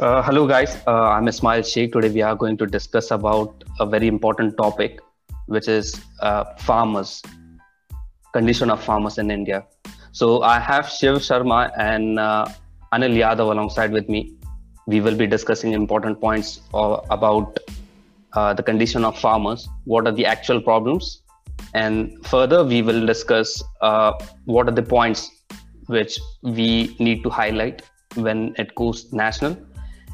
Uh, hello, guys. Uh, I'm Ismail Sheikh. Today we are going to discuss about a very important topic, which is uh, farmers, condition of farmers in India. So I have Shiv Sharma and uh, Anil Yadav alongside with me. We will be discussing important points about uh, the condition of farmers, what are the actual problems, and further we will discuss what are the points which we need to highlight when it goes national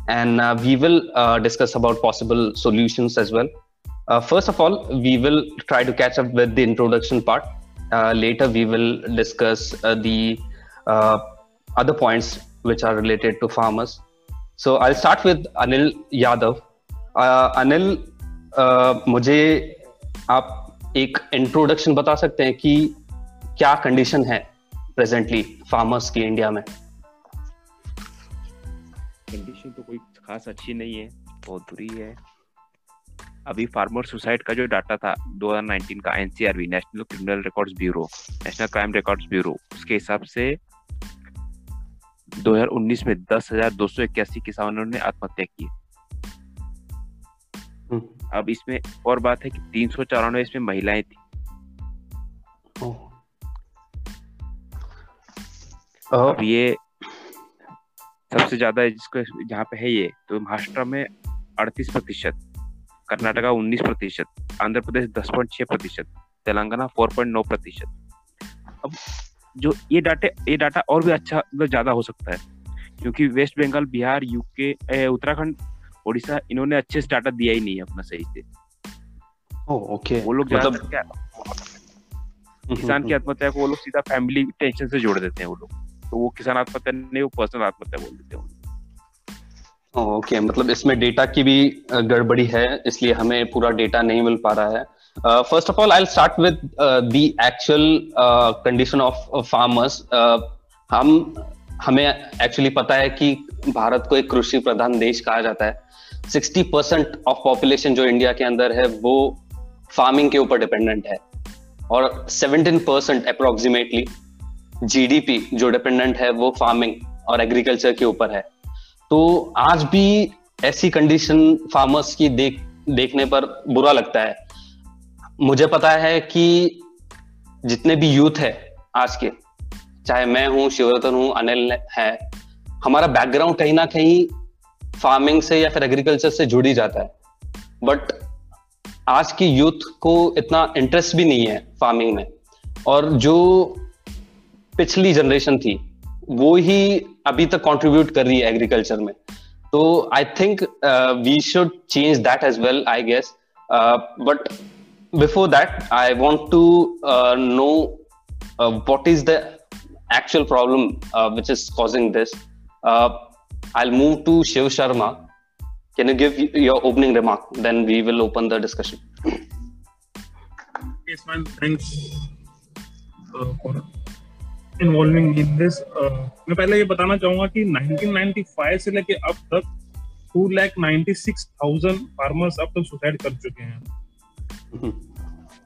and uh, we will uh, discuss about possible solutions as well. Uh, first of all, we will try to catch up with the introduction part. Uh, later, we will discuss uh, the uh, other points which are related to farmers. So I'll start with Anil Yadav. Anil, मुझे आप एक introduction बता सकते हैं कि क्या condition है presently farmers की इंडिया में कंडीशन तो कोई खास अच्छी नहीं है बहुत बुरी है। अभी फार्मर सुसाइड का जो डाटा था 2019 का NCRB national criminal records bureau national crime records bureau उसके हिसाब से 2019 में दस हज़ार दो सौ इक्यासी किसानों ने आत्महत्या की। हम्म। अब इसमें और बात है कि तीन सौ चौरानवे इसमें महिलाएँ थी। अब ये सबसे ज़्यादा जिसको जहाँ पे है ये तो महाराष्ट्र में अड़तीस प्रतिशत कर्नाटका उन्नीस प्रतिशत आंध्र प्रदेश दस पॉइंट छह प्रतिशत तेलंगाना फोर पॉइंट नौ प्रतिशत। अब जो ये डाटे ये डाटा और भी अच्छा मतलब ज़्यादा हो सकता है क्योंकि वेस्ट बंगाल बिहार यूके उत्तराखंड उड़ीसा इन्होंने अच्छे से डाटा दिया ही नहीं है अपना सही से। ओके। वो लोग मतलब क्या किसान की आत्महत्या को वो लोग सीधा फैमिली टेंशन से जोड़ देते हैं वो लोग। तो वो किसान आत्महत्या नहीं वो पर्सनल आत्महत्या बोल देते हैं। ओके okay, मतलब इसमें डेटा की भी गड़बड़ी है इसलिए हमें पूरा डेटा नहीं मिल पा रहा है। First of all I start with the actual condition of farmers हम हमें एक्चुअली पता है कि भारत को एक कृषि प्रधान देश कहा जाता है। सिक्सटी परसेंट ऑफ़ पॉपुलेशन जो इंडिया के अंदर है वो फ़ार्मिंग के ऊपर डिपेंडेंट है। और सेवनटीन परसेंट अप्रोक्सीमेटली जीडीपी जो डिपेंडेंट है, वो फ़ार्मिंग और एग्रीकल्चर के ऊपर है। तो आज भी ऐसी कंडीशन फार्मर्स की देख, देखने पर बुरा लगता है। मुझे पता है कि जितने भी यूथ है आज के, चाहे मैं हूँ, शिवरतन हूँ, अनिल है, हमारा बैकग्राउंड कहीं ना कहीं फ़ार्मिंग से या फिर एग्रीकल्चर से जुड़ी जाता है। बट आज की यूथ को इतना इंटरेस्ट भी नहीं है फ़ार्मिंग में। और जो पिछली जनरेशन थी, वो ही अभी तक कंट्रीब्यूट कर रही है एग्रीकल्चर में। तो I think we should change that as well I guess but before that I want to know what is the actual problem which is causing this I move to Shiv Sharma can you give your opening remark then we will open the discussion involving in this मैं पहले ये बताना चाहूँगा कि 1995 से लेके अब तक two lakh ninety six thousand farmers अब तक सुसाइड कर चुके हैं हम्म।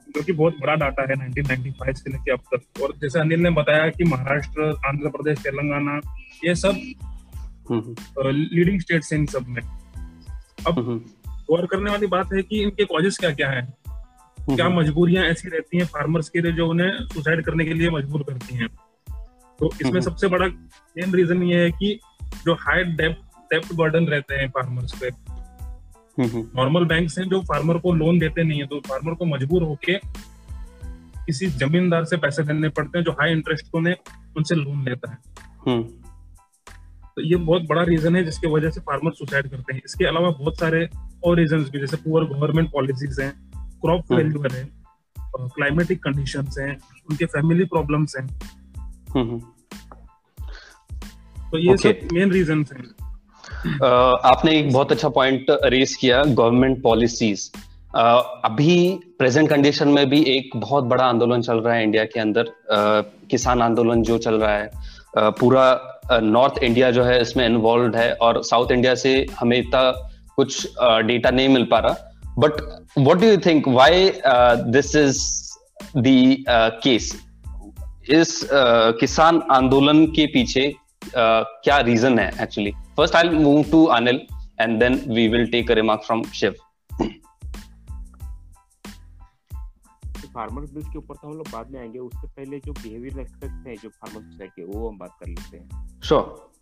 जो कि बहुत बड़ा डाटा है 1995 से लेके अब तक और जैसे अनिल ने बताया कि महाराष्ट्र आंध्र प्रदेश तेलंगाना ये सब लीडिंग हम्म। स्टेट्स हैं इन सब में अब हम्म। गौर करने वाली बात है कि इनके कॉजेस क्या क्या है क्या मजबूरियाँ ऐसी रहती हैं फार्मर्स के लिए जो उन्हें सुसाइड करने के लिए मजबूर करती हैं तो इसमें। सबसे बड़ा मेन रीजन ये है कि जो हाई डेप्ट बर्डन रहते हैं फार्मर्स पे नॉर्मल बैंक हैं जो फार्मर को लोन देते नहीं है तो फार्मर को मजबूर होके किसी जमींदार से पैसे देने पड़ते हैं जो हाई इंटरेस्ट को ने उनसे लोन लेता है हम्म। तो ये बहुत बड़ा रीजन है जिसकी वजह से फार्मर सुसाइड करते हैं इसके अलावा बहुत सारे और रीजन भी जैसे पुअर गवर्नमेंट पॉलिसीज़ हैं क्रॉप फेल्यूर है क्लाइमेटिक कंडीशन है उनके फैमिली प्रॉब्लम्स हैं। तो ये okay. सब मेन रीजन हैं। Uh, आपने एक बहुत अच्छा पॉइंट रेस किया गवर्नमेंट पॉलिसीज़ uh, अभी प्रेजेंट कंडीशन में भी एक बहुत बड़ा आंदोलन चल रहा है इंडिया के अंदर। uh, किसान आंदोलन जो चल रहा है uh, पूरा नॉर्थ uh, इंडिया जो है इसमें इन्वॉल्व है और साउथ इंडिया से हमें इतना कुछ डेटा uh, नहीं मिल पा रहा। But what do you think why this is the case इस uh, किसान आंदोलन के पीछे uh, क्या रीजन है actually first i'll move to anil and then we will take a remark from shiv. Farmer bills के ऊपर तो हम लोग बाद में आएँगे। उससे पहले जो बिहेवियर एस्पेक्ट हैं जो फार्मर सोसाइटी वो हम बात कर लेते हैं। श्योर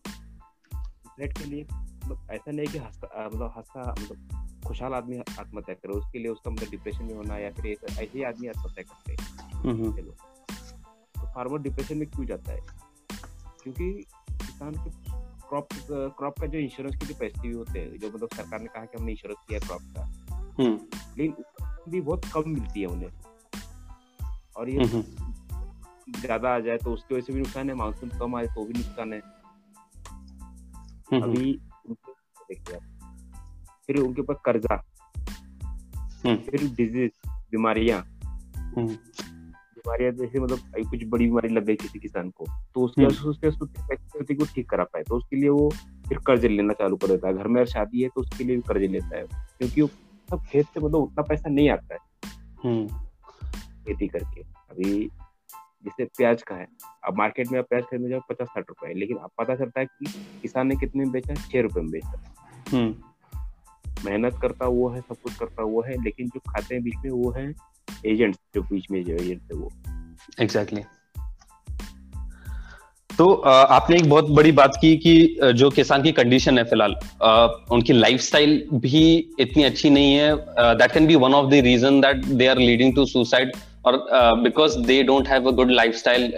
सुसाइड के लिए मतलब ऐसा नहीं कि हंसता मतलब हंसता मतलब खुशहाल आदमी आत्महत्या करे। उसके लिए उसका मतलब डिप्रेशन में होना या फिर ऐसे ही आदमी आत्महत्या करते हैं। चलो। तो फार्मर डिप्रेशन में क्यों जाता है? क्योंकि किसान के क्रॉप क्रॉप का जो इंश्योरेंस के जो पैसे भी होते हैं जो मतलब सरकार ने कहा कि हमने इंश्योरेंस किया क्रॉप का लेकिन भी बहुत कम मिलती है उन्हें। और ये ज़्यादा आ जाए तो उसकी वजह से भी नुकसान है मानसून कम आए तो भी नुकसान है। अभी देखिए फिर उनके ऊपर कर्जा फिर डिज़ीज़ बीमारियाँ। बीमारियाँ जैसे मतलब कुछ बड़ी बीमारी लग गई किसी किसान को तो उसके उसके स्थिति को ठीक करा पाए तो उसके लिए वो फिर कर्ज लेना चालू कर देता है। घर में अगर शादी है तो उसके लिए भी कर्ज लेता है क्योंकि सब खेत से मतलब उतना पैसा नहीं आता है। खेती करके। अभी जैसे प्याज का है अब मार्केट में प्याज खरीदने जाओ पचास साठ रुपए है लेकिन अब पता चलता है कि किसान ने कितने में बेचा छह रुपए में बेचा हम्म। मेहनत करता वो है सब कुछ करता वो है लेकिन जो खाते हैं बीच में वो है एजेंट्स जो बीच में जो एजेंट थे वो। Exactly exactly. तो आपने एक बहुत बड़ी बात की कि जो किसान की कंडीशन है फ़िलहाल उनकी लाइफस्टाइल भी इतनी अच्छी नहीं है। That can be one of the reason that they are leading to suicide और because they don't have a good lifestyle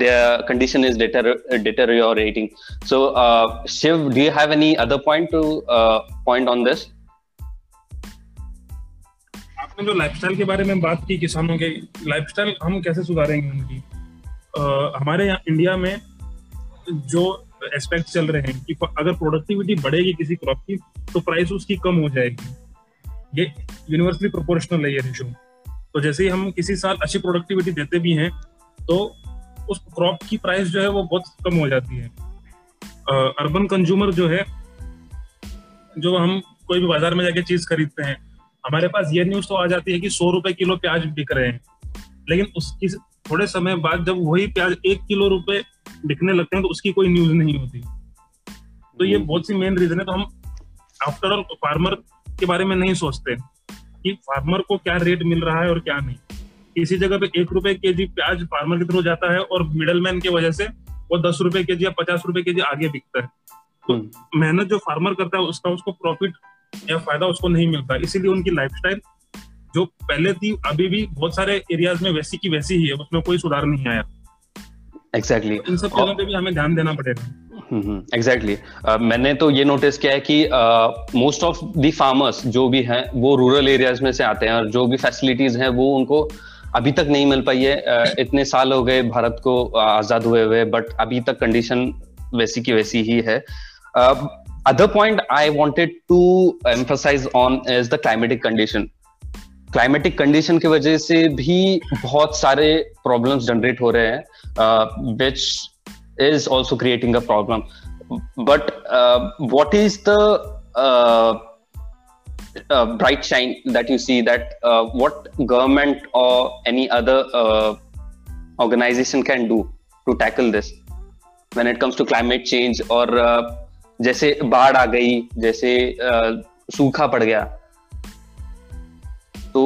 their condition is deter so uh, shiv do you have any other point to uh, point on this? आपने जो lifestyle के बारे में बात की किसानों के लाइफस्टाइल हम कैसे सुधारेंगे उनकी? हमारे यहाँ इंडिया में जो एस्पेक्ट चल रहे हैं कि अगर प्रोडक्टिविटी बढ़ेगी किसी क्रॉप की तो प्राइस उसकी कम हो जाएगी। ये यूनिवर्सली प्रोपोर्शनल है ये रेशो तो जैसे ही हम किसी साल अच्छी प्रोडक्टिविटी देते भी हैं तो उस क्रॉप की प्राइस जो है वो बहुत कम हो जाती है। अर्बन कंज्यूमर जो है, जो हम कोई भी बाज़ार में जाके चीज़ खरीदते हैं हमारे पास ये न्यूज़ तो आ जाती है कि सौ रुपए किलो प्याज बिक रहे हैं। लेकिन उसकी थोड़े समय बाद जब वही प्याज एक किलो रुपए बिकने लगते हैं तो उसकी कोई न्यूज़ नहीं होती। तो ये बहुत सी मेन रीजन है। तो हम आफ्टर ऑल फार्मर के बारे में नहीं सोचते कि फार्मर को क्या रेट मिल रहा है और क्या नहीं। किसी जगह पे एक रुपए के जी प्याज फार्मर के थ्रू जाता है और मिडल मैन की वजह से वो दस रुपए के जी या पचास रुपए के जी आगे बिकता है। तो हम्म। मेहनत जो फार्मर करता है उसका उसको प्रॉफिट या फ़ायदा उसको नहीं मिलता। इसीलिए उनकी लाइफ जो पहले थी अभी भी बहुत सारे एरियाज़ में वैसी की वैसी ही है उसमें कोई सुधार नहीं आया। Exactly exactly. इन सब चीज़ों पे भी हमें ध्यान देना पड़ेगा। Exactly exactly. uh, मैंने तो ये नोटिस किया है कि मोस्ट ऑफ़ द फार्मर्स जो भी हैं वो रूरल एरियाज़ में से आते हैं और जो भी फैसिलिटीज़ हैं वो उनको अभी तक नहीं मिल पाई है। uh, इतने साल हो गए भारत को आज़ाद हुए हुए बट अभी तक कंडीशन वैसी की वैसी ही है। other point I wanted to emphasize on is the climatic condition climatic condition की वजह से भी बहुत सारे प्रॉब्लम्स जनरेट हो रहे हैं विच uh, is also creating a problem but uh, what is the uh, uh, bright shine that you see that uh, what government or any other uh, organization can do to tackle this when it comes to climate change और uh, जैसे बाढ़ आ गई जैसे सूखा पड़ गया। तो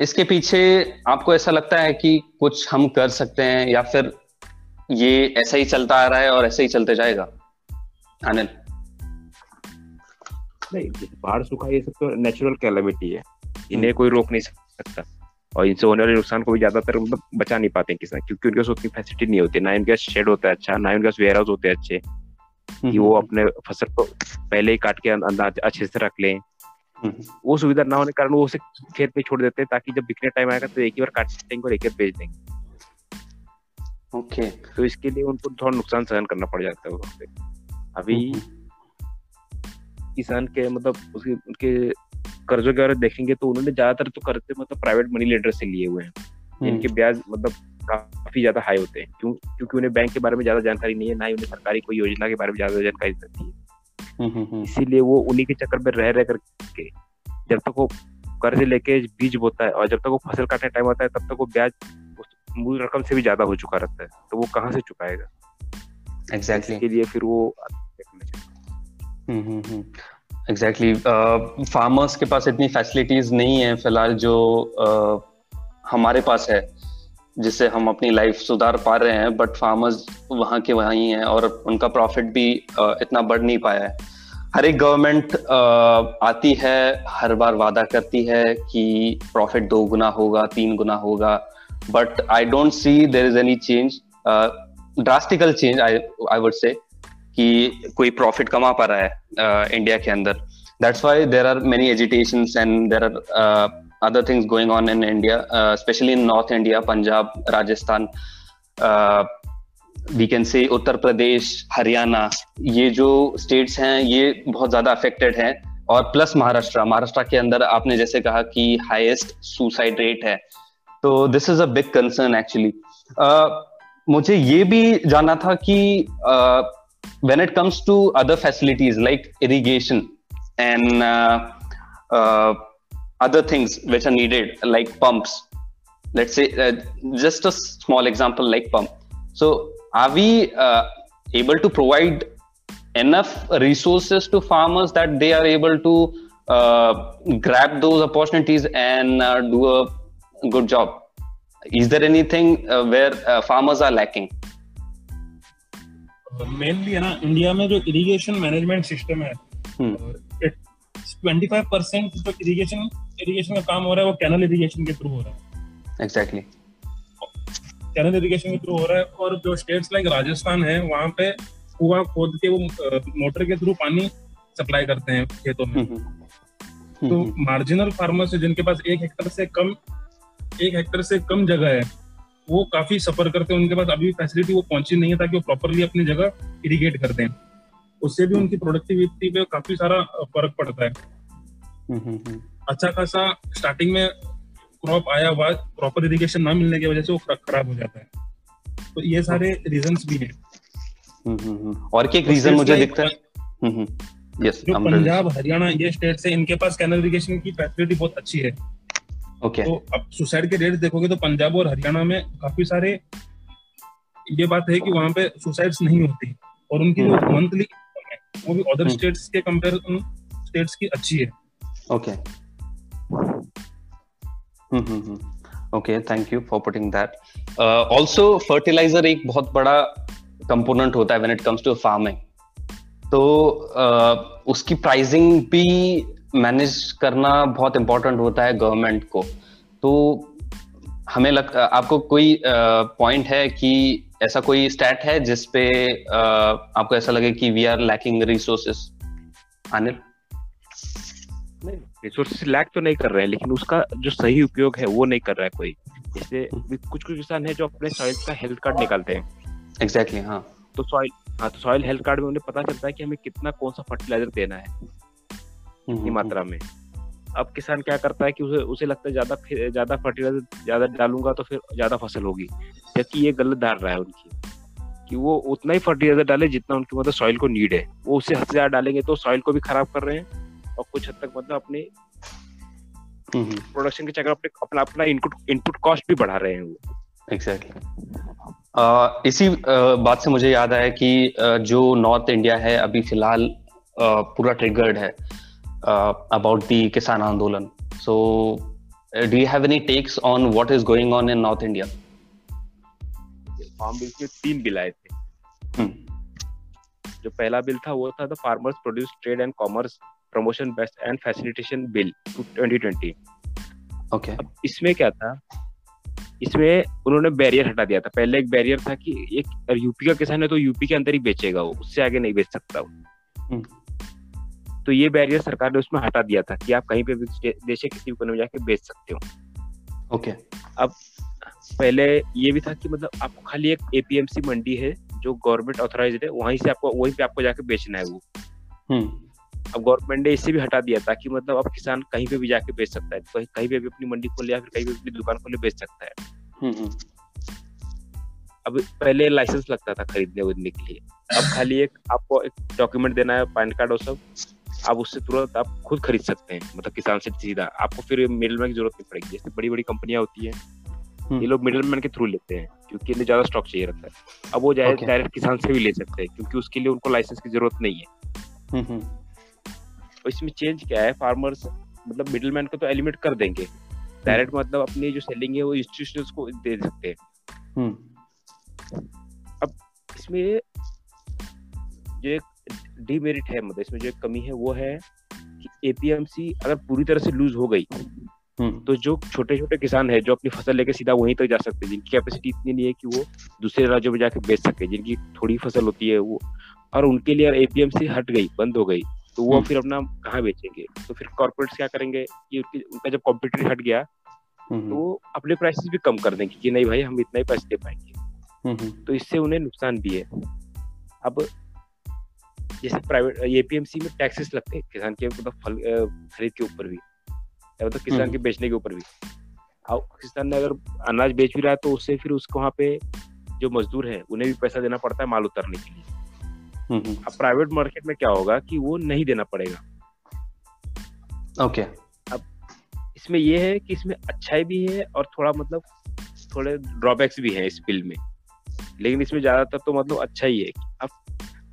इसके पीछे आपको ऐसा लगता है कि कुछ हम कर सकते हैं या फिर ये ऐसा ही चलता आ रहा है और ऐसे ही चलते जाएगा? अनिल नहीं बाढ़ सूखा ये सब तो नेचुरल कैलमिटी है। इन्हें कोई रोक नहीं सकता। और इनसे होने वाले नुकसान को भी ज़्यादातर मतलब बचा नहीं पाते किसान क्योंकि उनके पास उतनी फैसिलिटी नहीं होती। ना इनके शेड होता है अच्छा ना उनके पास वेयर हाउस होते हैं अच्छे। कि वो अपने फ़सल को पहले ही काट के अंदाज अच्छे से रख लें। वो सुविधा ना होने के कारण वो उसे खेत में छोड़ देते हैं ताकि जब बिकने टाइम आएगा तो एक ही बार काट देंगे और एक ही बेच देंगे। ओके। okay. तो इसके लिए उनको थोड़ा नुकसान सहन करना पड़ जाता है पे अभी किसान के मतलब उसके उनके कर्जों के बारे देखेंगे तो उन्होंने ज़्यादातर तो कर्ज मतलब प्राइवेट मनी लेंडर से लिए हुए हैं। हम्म। इनके ब्याज मतलब काफ़ी ज़्यादा हाई होते हैं। क्यों क्योंकि उन्हें बैंक के बारे में ज़्यादा जानकारी नहीं है ना ही उन्हें सरकारी कोई योजना के बारे में ज़्यादा जानकारी रहती है। हम्म, हम्म, इसीलिए वो उन्हीं के चक्कर में रह रह करके जब तक वो कर्ज लेके बीज बोता है और जब तक वो फ़सल काटने टाइम आता है तब तक वो ब्याज मूल रकम से भी ज़्यादा हो चुका रहता है। तो वो कहाँ से चुकाएगा? Exactly exactly. लिए फिर वो एग्जैक्टली फार्मर्स के पास इतनी फैसिलिटीज़ नहीं है फ़िलहाल जो uh, हमारे पास है। जिससे हम अपनी लाइफ सुधार पा रहे हैं बट फार्मर्स वहाँ के वहाँ ही हैं और उनका प्रॉफिट भी इतना बढ़ नहीं पाया है। हर एक गवर्नमेंट आती है, हर बार वादा करती है कि प्रॉफिट दो गुना होगा, तीन गुना होगा but I don't see there is any change drastical change I I would say कि कोई प्रॉफिट कमा पा रहा है इंडिया के अंदर। That's why there are many agitation and there are other things going on in India specially in North India Punjab Rajasthan we can say Uttar Pradesh Haryana ये जो स्टेट्स हैं ये बहुत ज़्यादा अफेक्टेड हैं। और प्लस महाराष्ट्र महाराष्ट्र के अंदर आपने जैसे कहा कि हाईएस्ट सुसाइड रेट है। तो this is a big concern actually मुझे ये भी जानना था कि comes to other facilities like irrigation and uh, uh, other things which are needed like pumps let's say uh, just a small example like pump so are we uh, able to provide enough resources to farmers that they are able to uh, grab those opportunities and uh, do a good job is there anything where farmers are lacking mainly है ना India में जो irrigation management system है twenty five percent जो irrigation irrigation का काम हो रहा है वो कैनल इरिगेशन के थ्रू हो रहा है। एग्जैक्टली कैनल इरिगेशन के थ्रू हो रहा है और जो स्टेट्स लाइक राजस्थान है वहाँ पे कुआ खोद के वो मोटर के थ्रू पानी सप्लाई करते हैं खेतों में। हम्म, हम्म। तो मार्जिनल फार्मर्स है जिनके पास एक हेक्टर से कम एक हेक्टर से कम जगह है वो काफ़ी सफ़र करते हैं। उनके पास अभी फैसिलिटी वो पहुँची नहीं है ताकि वो प्रॉपरली अपनी जगह इरिगेट कर दें। उससे भी उनकी प्रोडक्टिविटी पे काफ़ी सारा फ़र्क पड़ता है। हम्म। अच्छा खासा स्टार्टिंग में क्रॉप आया हुआ प्रॉपर इरिगेशन ना मिलने की वजह से वो खराब हो जाता है। तो ये सारे रीजन भी हैं। और एक रीजन मुझे दिखता है। यस जो पंजाब हरियाणा ये स्टेट से इनके पास कैनल इरिगेशन की फैसिलिटी बहुत अच्छी है। ओके तो अब सुसाइड के रेट देखोगे तो पंजाब और हरियाणा में काफ़ी सारे ये बात है कि वहाँ पे सुसाइड्स नहीं होती। और उनकी जो मंथली हम्म। वो भी अदर स्टेट्स हम्म। के स्टेट्स की अच्छी है। Okay okay thank you for putting that also fertiliser एक बहुत बड़ा कंपोनेंट होता है when it comes to farming तो uh, उसकी प्राइसिंग भी मैनेज करना बहुत इंपॉर्टेंट होता है गवर्नमेंट को. तो हमें लग आपको कोई पॉइंट uh, है कि ऐसा कोई स्टैट है जिसपे uh, आपको ऐसा लगे कि we are lacking resources Anil resources lack तो नहीं कर रहे हैं लेकिन उसका जो सही उपयोग है वो नहीं कर रहा है कोई। जैसे कुछ कुछ किसान है जो अपने सॉइल का हेल्थ कार्ड निकालते हैं। एग्जैक्टली exactly, हाँ। तो सॉइल हाँ तो सॉइल हेल्थ कार्ड में उन्हें पता चलता है कि हमें कितना कौन सा फर्टिलाइज़र देना है की हम्म, मात्रा हम्म। में। अब किसान क्या करता है कि उसे उसे लगता है ज़्यादा ज़्यादा फर्टिलाइज़र ज़्यादा डालूँगा तो फिर ज़्यादा फ़सल होगी जबकि ये गलत धारणा है उनकी। कि वो उतना ही फर्टिलाइज़र डाले जितना उनकी मतलब सॉइल को नीड है। वो उससे हद से ज़्यादा डालेंगे तो सॉइल को भी खराब कर रहे हैं। और कुछ हद तक मतलब अपने प्रोडक्शन हम्म, के चक्कर अपने अपना अपना इनपुट इनपुट कॉस्ट भी बढ़ा रहे हैं वो एग्जैक्टली exactly. uh, इसी uh, बात से मुझे याद आया कि uh, जो नॉर्थ इंडिया है अभी फ़िलहाल पूरा ट्रिगर्ड है the Kisan Andolan. So, uh, do you have any takes on what is going on in North India? Farm bill के तीन बिल आए थे जो पहला बिल था वो था the farmers produce trade and commerce promotion best and facilitation bill 2020 okay अब इसमें क्या था? इसमें उन्होंने बैरियर हटा दिया था। पहले एक बैरियर था कि एक यूपी का किसान है तो यूपी के अंदर ही बेचेगा वो उससे आगे नहीं बेच सकता वो। तो ये बैरियर सरकार ने उसमें हटा दिया था कि आप कहीं पे भी देश के किसी भी कोने में जाके बेच सकते हो। ओके अब पहले ये भी था कि मतलब आपको खाली एक एपीएमसी मंडी है जो गवर्नमेंट ऑथोराइज है वहीं से आपको वहीं पे आपको जाके बेचना है वो। हम्म। अब गवर्नमेंट ने इसे भी हटा दिया था कि मतलब अब किसान कहीं पे भी जाके बेच सकता है। कहीं कहीं पे भी अपनी मंडी खोले या फिर कहीं भी अपनी दुकान खोले बेच सकता है। हम्म, हम्म। अब पहले लाइसेंस लगता था खरीदने उड़ने के लिए। अब खाली एक आपको एक डॉक्यूमेंट देना है पैन कार्ड और सब। आप उससे तुरंत आप खुद खरीद सकते हैं मतलब किसान से सीधा। आपको फिर मिडिल मैन की ज़रूरत नहीं पड़ेगी। जैसे बड़ी बड़ी कंपनियाँ होती है हम्म। ये लोग मिडिल मैन के थ्रू लेते हैं क्योंकि इन्हें ज़्यादा स्टॉक चाहिए रहता है। अब वो जाए डायरेक्ट किसान से भी ले सकते हैं क्योंकि उसके लिए उनको लाइसेंस की ज़रूरत नहीं है। हम्म, हम्म, तो इसमें चेंज क्या है? फार्मर्स मतलब मिडिलमैन को तो एलिमिनेट कर देंगे। डायरेक्ट मतलब अपनी जो सेलिंग है वो इंस्टीट्यूशंस को दे सकते हैं। हम्म, इसमें जो एक डीमेरिट है मतलब इसमें जो एक कमी है वो है कि एपीएमसी अगर पूरी तरह से लूज हो गई हम्म, तो जो छोटे छोटे किसान है जो अपनी फ़सल लेके सीधा वहीं तक तो जा सकते हैं जिनकी कैपेसिटी इतनी नहीं है कि वो दूसरे राज्यों में जाके बेच सके जिनकी थोड़ी फ़सल होती है वो और उनके लिए एपीएमसी हट गई बंद हो गई। तो वो हम्म। फिर अपना कहाँ बेचेंगे? तो फिर कॉर्पोरेट्स क्या करेंगे कि उनका जब कॉम्पिटिटर हट गया तो हम्म, वो अपने प्राइसेस भी कम कर देंगे कि नहीं भाई हम इतना ही पैसे दे पाएँगे। हम्म, तो इससे उन्हें नुकसान भी है। अब जैसे प्राइवेट एपीएमसी में टैक्सेस लगते हैं किसान के मतलब फल खरीद के ऊपर भी। या मतलब किसान। के बेचने के ऊपर भी। अब किसान ने अगर अनाज बेच भी रहा है तो उससे फिर उसको वहाँ पे जो मजदूर है उन्हें भी पैसा देना पड़ता है माल उतारने के लिए। अब प्राइवेट मार्केट में क्या होगा कि वो नहीं देना पड़ेगा। ओके अब इसमें ये है कि इसमें अच्छाई भी है और थोड़ा मतलब थोड़े ड्रॉबैक्स भी हैं इस बिल में। लेकिन इसमें ज़्यादातर तो मतलब अच्छा ही है। अब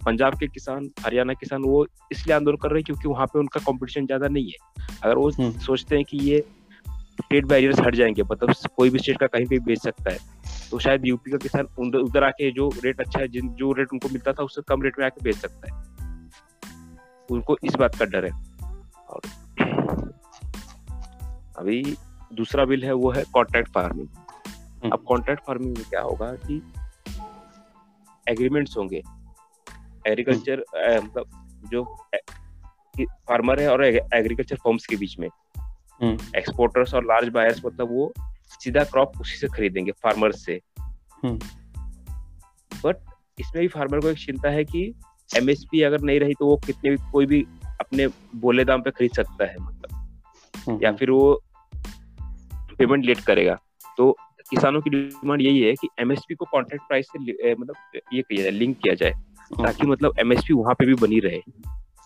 पंजाब के किसान हरियाणा किसान वो इसलिए आंदोलन कर रहे हैं क्योंकि वहाँ पे उनका कंपटीशन ज़्यादा नहीं है। अगर वो हम्म। सोचते हैं कि ये स्टेट बैरियर्स हट जाएँगे मतलब कोई भी स्टेट का कहीं पे भी बेच सकता है। तो शायद यूपी का किसान उधर उधर आके जो रेट अच्छा है जिन जो रेट उनको मिलता था उससे कम रेट में आके बेच सकता है। उनको इस बात का डर है। और अभी दूसरा बिल है वो है कॉन्ट्रैक्ट फ़ार्मिंग अब कॉन्ट्रैक्ट फ़ार्मिंग में क्या होगा कि एग्रीमेंट्स होंगे। एग्रीकल्चर मतलब जो फार्मर है और एग्रीकल्चर फॉर्म्स के बीच में। हम्म, एक्सपोर्टर्स और लार्ज बायर्स मतलब वो सीधा क्रॉप उसी से खरीदेंगे फार्मर्स से। हम्म। बट इसमें भी फार्मर को एक चिंता है कि एमएसपी अगर नहीं रही तो वो कितने भी कोई भी अपने बोले दाम पे खरीद सकता है मतलब। हम्म, या फिर वो पेमेंट लेट करेगा। तो किसानों की डिमांड यही है कि एमएसपी को कॉन्ट्रैक्ट प्राइस से मतलब ये किया जाए लिंक किया जाए ताकि मतलब एमएसपी वहाँ पे भी बनी रहे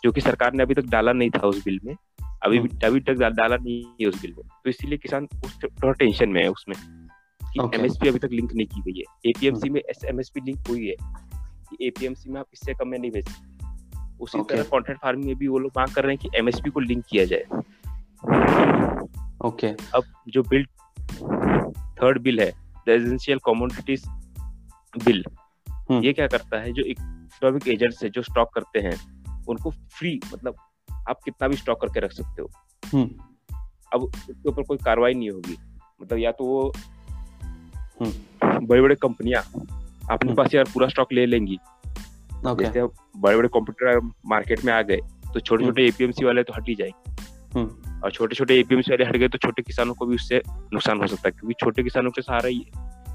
जो कि सरकार ने अभी तक डाला नहीं था उस बिल में। अभी अभी तक डाला नहीं है उस बिल में तो इसीलिए किसान उस थोड़ा टेंशन में है उसमें कि Okay. एमएसपी अभी तक लिंक नहीं की गई है। एपीएमसी में एमएसपी लिंक हुई है कि एपीएमसी में आप इससे कम में नहीं बेच सकते। उसी Okay. तरह कॉन्ट्रैक्ट फ़ार्मिंग में भी वो लोग मांग कर रहे हैं कि एमएसपी को लिंक किया जाए। ओके अब जो बिल थर्ड बिल है द एसेंशियल कमोडिटीज बिल हम्म। ये क्या करता है? जो इकोनॉमिक एजेंट्स है जो स्टॉक करते हैं उनको फ्री मतलब आप कितना भी स्टॉक करके रख सकते हो। हम्म, अब उसके ऊपर कोई कार्रवाई नहीं होगी। मतलब या तो वो हम्म। बड़े बड़े कंपनियाँ अपने हम्म। पास यार पूरा स्टॉक ले लेंगी। ओके जैसे बड़े बड़े कंप्यूटर मार्केट में आ गए तो छोटे छोटे एपीएमसी वाले तो हट ही जाएँगे। और छोटे छोटे एपीएमसी वाले हट गए तो छोटे किसानों को भी उससे नुकसान हो सकता है क्योंकि छोटे किसानों के सहारा ही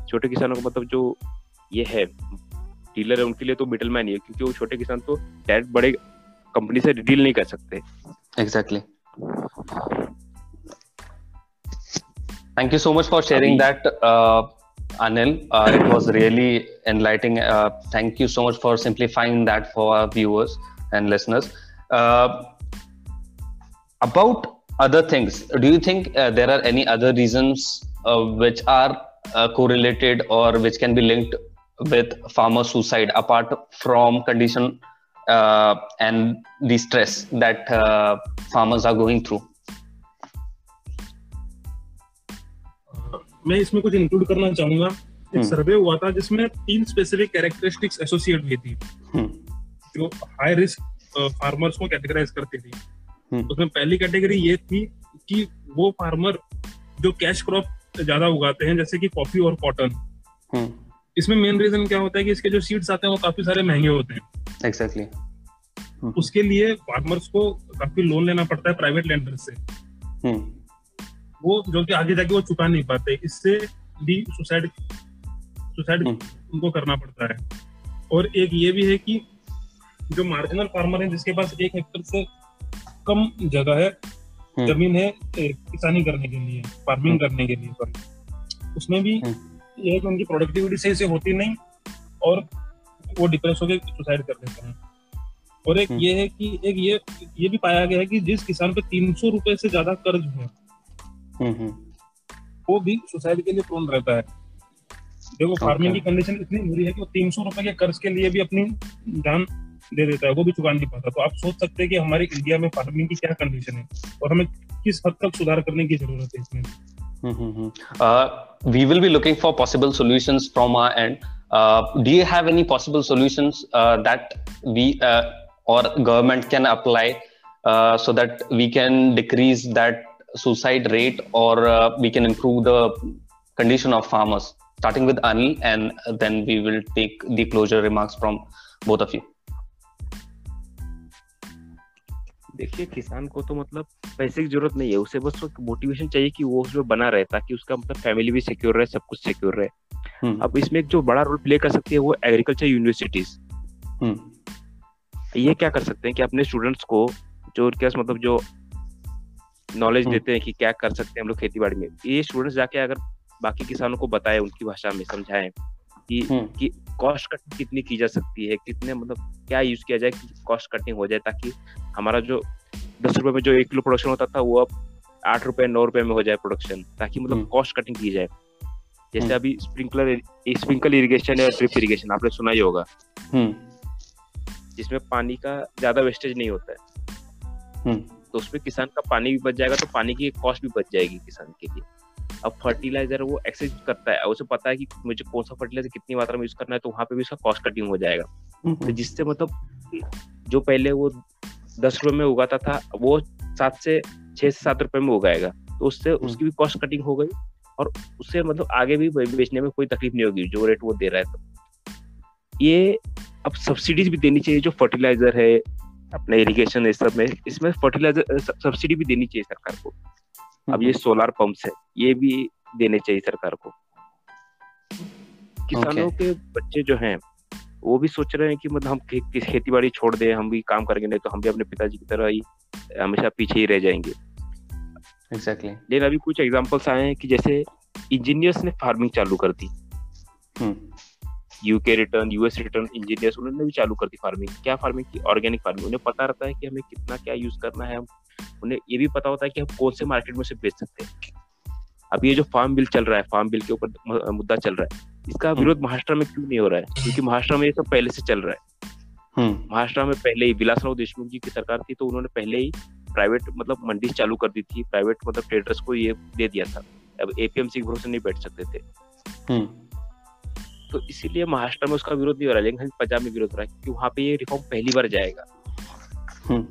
छोटे किसानों को मतलब जो ये है डीलर है उनके लिए तो मिडल मैन ही है क्योंकि वो छोटे किसान तो डायरेक्ट बड़े कंपनी से डील नहीं कर सकते exactly thank you so much for sharing Abhi- that uh, anil uh, it was really enlightening uh, thank you so much for simplifying that for our viewers and listeners uh, about other things do you think uh, there are any other reasons uh, which are uh, correlated or which can be linked with farmer suicide apart from condition uh, and the stress that uh, farmers are going through मैं इसमें कुछ include करना चाहूँगा एक हम्म। सर्वे हुआ था जिसमें तीन स्पेसिफिक कैरेक्टरिस्टिक्स एसोसिएट हुई थी Hmm. जो हाई रिस्क फार्मर्स को कैटेगराइज करती थी हम्म। उसमें पहली कैटेगरी ये थी कि वो फार्मर जो कैश क्रॉप ज़्यादा उगाते हैं जैसे कि कॉफ़ी और कॉटन. इसमें मेन रीजन क्या होता है कि इसके जो सीड्स आते हैं वो काफ़ी सारे महँगे होते हैं exactly उसके लिए फार्मर्स को काफ़ी लोन लेना पड़ता है प्राइवेट लेंडर से Hmm. वो जो कि आगे जाके वो चुका नहीं पाते इससे भी सुसाइड सुसाइड हम्म। उनको करना पड़ता है और एक ये भी है कि जो मार्जिनल फार्मर है जिसके पास एक हेक्टर से कम जगह है हम्म। ज़मीन है किसानी करने के लिए फ़ार्मिंग करने के लिए सॉरी उसमें भी। ये है कि उनकी प्रोडक्टिविटी सही से होती नहीं और वो डिप्रेस होकर सुसाइड कर देते हैं और एक हम्म। ये है कि एक ये ये भी पाया गया है कि जिस किसान पे तीन सौ रुपए से ज़्यादा कर्ज है Hmm. Hmm. वो भी सुसाइड के लिए प्रोन रहता है देखो फ़ार्मिंग की कंडीशन इतनी बुरी है कि वो तीन सौ रुपए के कर्ज के लिए भी अपनी जान दे देता है वो भी चुका नहीं पाता तो आप सोच सकते हैं कि हमारे इंडिया में फ़ार्मिंग की क्या कंडीशन है और हमें किस हद तक सुधार करने की ज़रूरत है इसमें uh, we will be looking for possible solutions from our end. Uh, do you have any possible solutions uh, that we uh, or government can apply uh, so that we can decrease that suicide rate or uh, we can improve the condition of farmers? Starting with Anil, and then we will take the closure remarks from both of you. देखिए किसान को तो मतलब पैसे की ज़रूरत नहीं है उसे बस मोटिवेशन चाहिए कि वो उसमें बना रहे ताकि उसका मतलब फैमिली भी सिक्योर रहे सब कुछ सिक्योर रहे। हम्म, अब इसमें एक जो बड़ा रोल प्ले कर सकती है वो एग्रीकल्चर यूनिवर्सिटीज हम्म, ये क्या कर सकते हैं कि अपने स्टूडेंट्स को जो उनके पास मतलब जो नॉलेज हम्म। देते हैं कि क्या कर सकते हैं हम लोग खेती बाड़ी में ये स्टूडेंट्स जाके अगर बाकी किसानों को बताए उनकी भाषा में समझाएँ कि हम्म। कि कॉस्ट कटिंग कितनी की जा सकती है कितने मतलब क्या यूज़ किया जाए कि कॉस्ट कटिंग हो जाए ताकि हमारा जो दस रुपए में जो एक किलो प्रोडक्शन होता था वो अब आठ रुपए नौ रुपए में हो जाए प्रोडक्शन ताकि मतलब हम्म। कॉस्ट कटिंग की जाए जैसे हम्म। अभी स्प्रिंकलर स्प्रिंकल इरिगेशन या ड्रिप इरिगेशन आपने सुना ही होगा हम्म, जिसमें पानी का ज़्यादा वेस्टेज नहीं होता है हम्म, तो उसमें किसान का पानी भी बच जाएगा तो पानी की कॉस्ट भी बच जाएगी किसान के लिए अब फर्टिलाइज़र वो एक्सेस करता है उसे पता है कि मुझे कौन सा फर्टिलाइज़र कितनी मात्रा में यूज़ करना है तो वहाँ पे भी उसका कॉस्ट कटिंग हो जाएगा। तो हम्म, जिससे मतलब जो पहले वो दस रुपए में उगाता था वो सात से छह से सात रुपए में उगाएगा। तो उससे उसकी भी कॉस्ट कटिंग हो गई और उससे मतलब आगे भी बेचने में कोई तकलीफ़ नहीं होगी जो रेट वो दे रहा है तो। ये अब सब्सिडीज भी देनी चाहिए जो फर्टिलाइज़र है अपने इरिगेशन इस सब में इसमें फर्टिलाइज़र सब्सिडी भी देनी चाहिए सरकार को। अब ये सोलार पंप्स है ये भी देने चाहिए सरकार को। किसानों के बच्चे जो हैं वो भी सोच रहे हैं कि मतलब हम खे, खेती बाड़ी छोड़ दें हम भी काम करेंगे नहीं तो हम भी अपने पिताजी की तरह ही हमेशा पीछे ही रह जाएँगे। Exactly exactly. लेकिन अभी कुछ एग्जांपल्स आए हैं कि जैसे इंजीनियर्स ने फ़ार्मिंग चालू कर दी। हम्म, UK return US return engineers उन्होंने भी चालू कर दी फ़ार्मिंग क्या फ़ार्मिंग की? ऑर्गेनिक फ़ार्मिंग उन्हें पता रहता है कि हमें कितना क्या यूज़ करना है। उन्हें ये भी पता होता है कि हम कौन से मार्केट में से बेच सकते हैं। अब ये जो फार्म बिल चल रहा है फार्म बिल के ऊपर मुद्दा चल रहा है। इसका विरोध महाराष्ट्र में क्यों नहीं हो रहा है? क्योंकि महाराष्ट्र में ये सब पहले से चल रहा है। हम्म, महाराष्ट्र में पहले ही विलासराव देशमुख जी की सरकार थी तो उन्होंने पहले ही प्राइवेट मतलब मंडी चालू कर दी थी। प्राइवेट मतलब ट्रेडर्स को ये दे दिया था। अब एपीएमसी के भरोसे नहीं बैठ सकते थे। हम्म, तो इसीलिए महाराष्ट्र में उसका विरोध नहीं हो रहा है। लेकिन पंजाब में विरोध हो रहा है क्योंकि वहाँ पे ये रिफॉर्म पहली बार जाएगा। हम्म,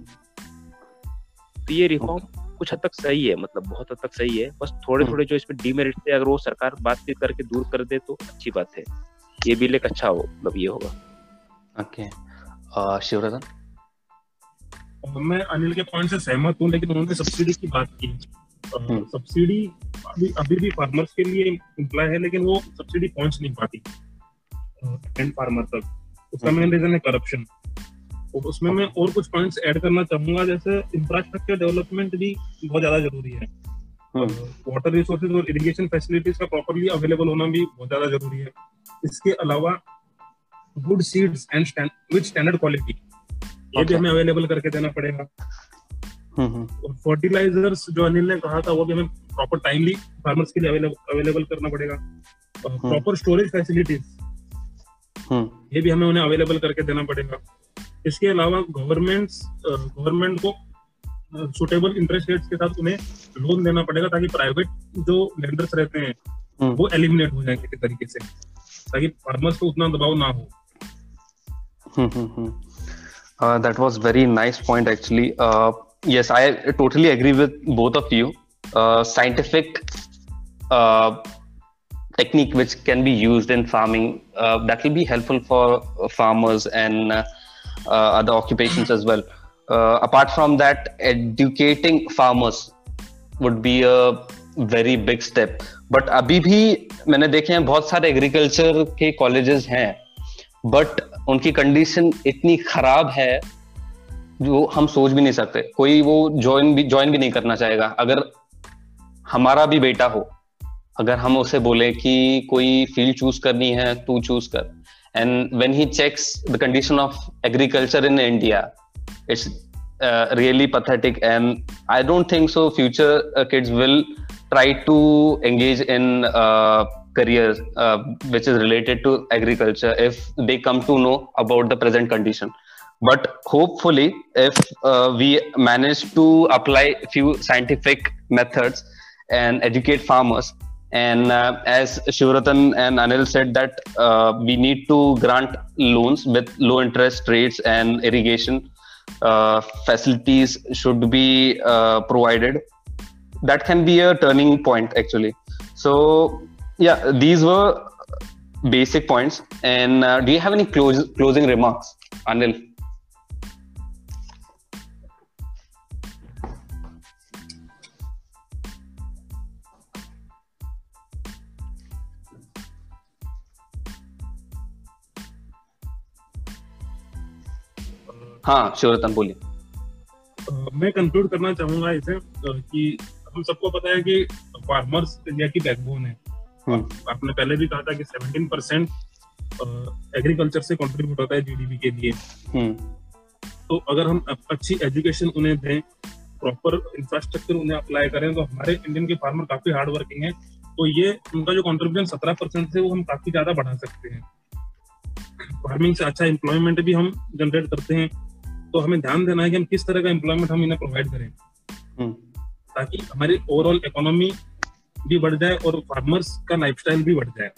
तो ये रिफॉर्म कुछ हद तक सही है मतलब बहुत हद तक सही है। बस थोड़े हम्म। थोड़े जो इसमें डीमेरिट थे अगर वो सरकार बातचीत करके दूर कर दे तो अच्छी बात है। ये बिल एक अच्छा हो मतलब ये होगा. Uh, शिवरतन मैं अनिल के पॉइंट से सहमत हूँ लेकिन उन्होंने सब्सिडी की बात की। हम्म। सब्सिडी अभी अभी भी फार्मर्स के लिए इम्प्लाई है लेकिन वो सब्सिडी पहुँच नहीं पाती। एंड फार्मर तक। उसका मेन रीजन है करप्शन और उसमें मैं और कुछ पॉइंट्स ऐड करना चाहूँगा जैसे इंफ्रास्ट्रक्चर डेवलपमेंट भी बहुत ज़्यादा ज़रूरी है। वाटर रिसोर्सेज और इरिगेशन फैसिलिटीज़ का प्रॉपरली अवेलेबल होना भी बहुत ज़्यादा ज़रूरी है। इसके अलावा good seeds and with standard quality ये भी हमें अवेलेबल करके देना पड़ेगा। हम्म, और फर्टिलाइजर्स जो अनिल ने कहा था वो भी हमें प्रॉपर टाइमली फार्मर्स के लिए अवेलेबल अवेलेबल करना पड़ेगा। प्रॉपर स्टोरेज फैसिलिटीज़ हम्म, ये भी हमें उन्हें अवेलेबल करके देना पड़ेगा। इसके अलावा गवर्नमेंट गवर्नमेंट को सुटेबल इंटरेस्ट रेट्स के साथ उन्हें लोन देना पड़ेगा ताकि प्राइवेट जो लेंडर्स रहते हैं हम्म, वो एलिमिनेट हो जाए किसी तरीके से ताकि फार्मर्स को उतना दबाव ना हो। Hmm, hmm, very nice point actually yes, I totally agree with both of you. Uh, scientific uh, technique which can be used in farming uh, that will be helpful for uh, farmers and uh, uh, other occupations as well. Uh, apart from that, educating farmers would be a very big step. But अभी भी मैंने देखे हैं बहुत सारे agriculture के colleges हैं but उनकी कंडीशन इतनी खराब है जो हम सोच भी नहीं सकते कोई वो ज्वाइन भी ज्वाइन भी नहीं करना चाहेगा अगर हमारा भी बेटा हो अगर हम उसे बोले कि कोई फ़ील्ड चूज़ करनी है, तू चूज़ कर। And when he checks the condition of agriculture in India it's really pathetic and I don't think so future kids will try to engage in career which is related to agriculture if they come to know about the present condition but hopefully if we manage to apply few scientific methods and educate farmers and uh, as Shivratan and Anil said that uh, we need to grant loans with low interest rates and irrigation uh, facilities should be uh, provided. That can be a turning point actually. So yeah, these were basic points. And uh, do you have any close, closing remarks, Anil? हाँ शिवरतन बोलिए। मैं conclude करना चाहूँगा इसे कि हम सबको पता है कि फार्मर्स इंडिया की बैकबोन है। हम्म। आपने पहले भी कहा था कि 17 परसेंट एग्रीकल्चर से कंट्रीब्यूट होता है जीडीपी के लिए। हम्म। तो अगर हम अच्छी एजुकेशन उन्हें दें प्रॉपर इंफ्रास्ट्रक्चर उन्हें अप्लाई करें तो हमारे इंडियन के फार्मर काफ़ी हार्ड वर्किंग है। तो ये उनका जो कॉन्ट्रीब्यूशन सत्रह परसेंट से वो हम काफ़ी ज़्यादा बढ़ा सकते हैं। फ़ार्मिंग से अच्छा एम्प्लॉयमेंट भी हम जनरेट करते हैं। तो हमें ध्यान देना है कि हम किस तरह का एम्प्लॉयमेंट हम इन्हें प्रोवाइड करें। हम्म। ताकि हमारी ओवरऑल इकोनॉमी भी बढ़ जाए और फार्मर्स का लाइफस्टाइल भी बढ़ जाए।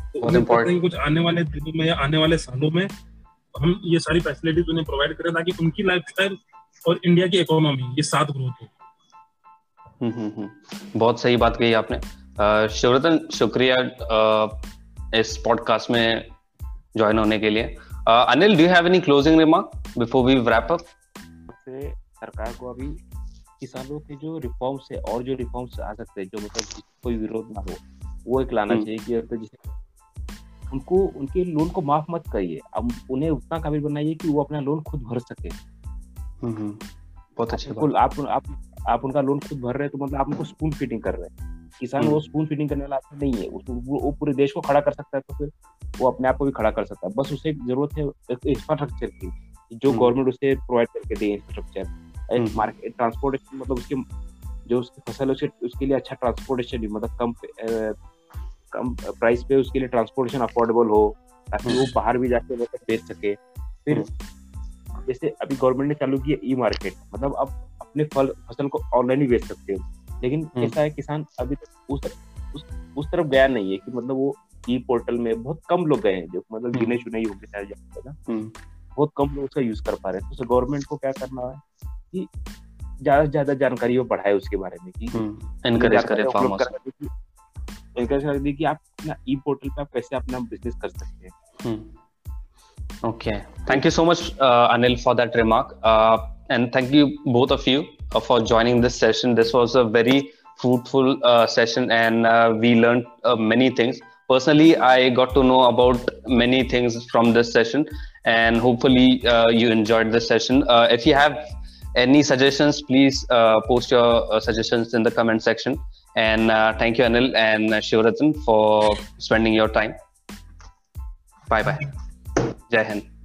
तो कुछ आने वाले दिनों में या आने वाले सालों में हम ये सारी फैसिलिटीज़ उन्हें प्रोवाइड करें ताकि उनकी लाइफस्टाइल और इंडिया की इकोनॉमी ये साथ ग्रोथ हो। हम्म, हम्म, बहुत सही बात कही आपने। शिवरतन शुक्रिया इस पॉडकास्ट में ज्वाइन होने के लिए। Anil do have any closing remark before we wrap up से सरकार को अभी किसानों के जो रिफॉर्म्स है और जो रिफॉर्म्स आ सकते हैं जो मतलब कोई विरोध ना हो वो एक लाना हम्म। चाहिए कि तो जैसे उनको उनके लोन को माफ़ मत करिए। अब उन्हें उतना काबिल बनाइए कि वो अपना लोन खुद भर सके। हम्म, हम्म। बहुत अच्छी आप आप आप उनका लोन खुद भर रहे हैं तो मतलब आप उनको स्पून फीडिंग कर रहे हैं। किसान हम्म। वो स्पून फीडिंग करने वाला आदमी नहीं है। उसको वो पूरे देश को खड़ा कर सकता है तो फिर वो अपने आप को भी खड़ा कर सकता है। बस उसे ज़रूरत है इंफ्रास्ट्रक्चर की जो गवर्नमेंट हम्म। उसे प्रोवाइड करके दे इंफ्रास्ट्रक्चर मार्केट ट्रांसपोर्टेशन मतलब उसके जो उसकी फ़सल है उसके लिए अच्छा ट्रांसपोर्टेशन भी मतलब कम कम प्राइस पे उसके लिए ट्रांसपोर्टेशन अफोर्डेबल हो ताकि वो हम्म। बाहर भी जाके मतलब बेच सके। फिर जैसे अभी गवर्नमेंट ने चालू किया ई मार्केट मतलब अब अपने फल फ़सल को ऑनलाइन ही बेच सकते हो। लेकिन हम्म। ऐसा है किसान अभी तक उस उस उस तरफ़ गया नहीं है कि मतलब वो ई पोर्टल में बहुत कम लोग गए हैं जो मतलब हम्म। गिने चुने ही होंगे शायद ना हम्म। बहुत कम लोग उसका यूज़ कर पा रहे हैं तो गवर्नमेंट को क्या करना है कि ज़्यादा से ज़्यादा जानकारी वो बढ़ाए उसके बारे में कि एनकरेज करे एनकरेज कर दी कि आप अपना ई पोर्टल पे आप कैसे अपना बिज़नेस कर सकते हैं you so much, uh, Anil, for that remark. Uh, and thank you, both of you, uh, for joining this session. This was a very fruitful uh, session, and uh, we learned uh, many things. Personally, I got to know about many things from this session, and hopefully, uh, you enjoyed this session. if you have any suggestions, please post your suggestions in the comment section. And thank you, Anil and Shivratan, for spending your time. Bye bye. Jai Hind.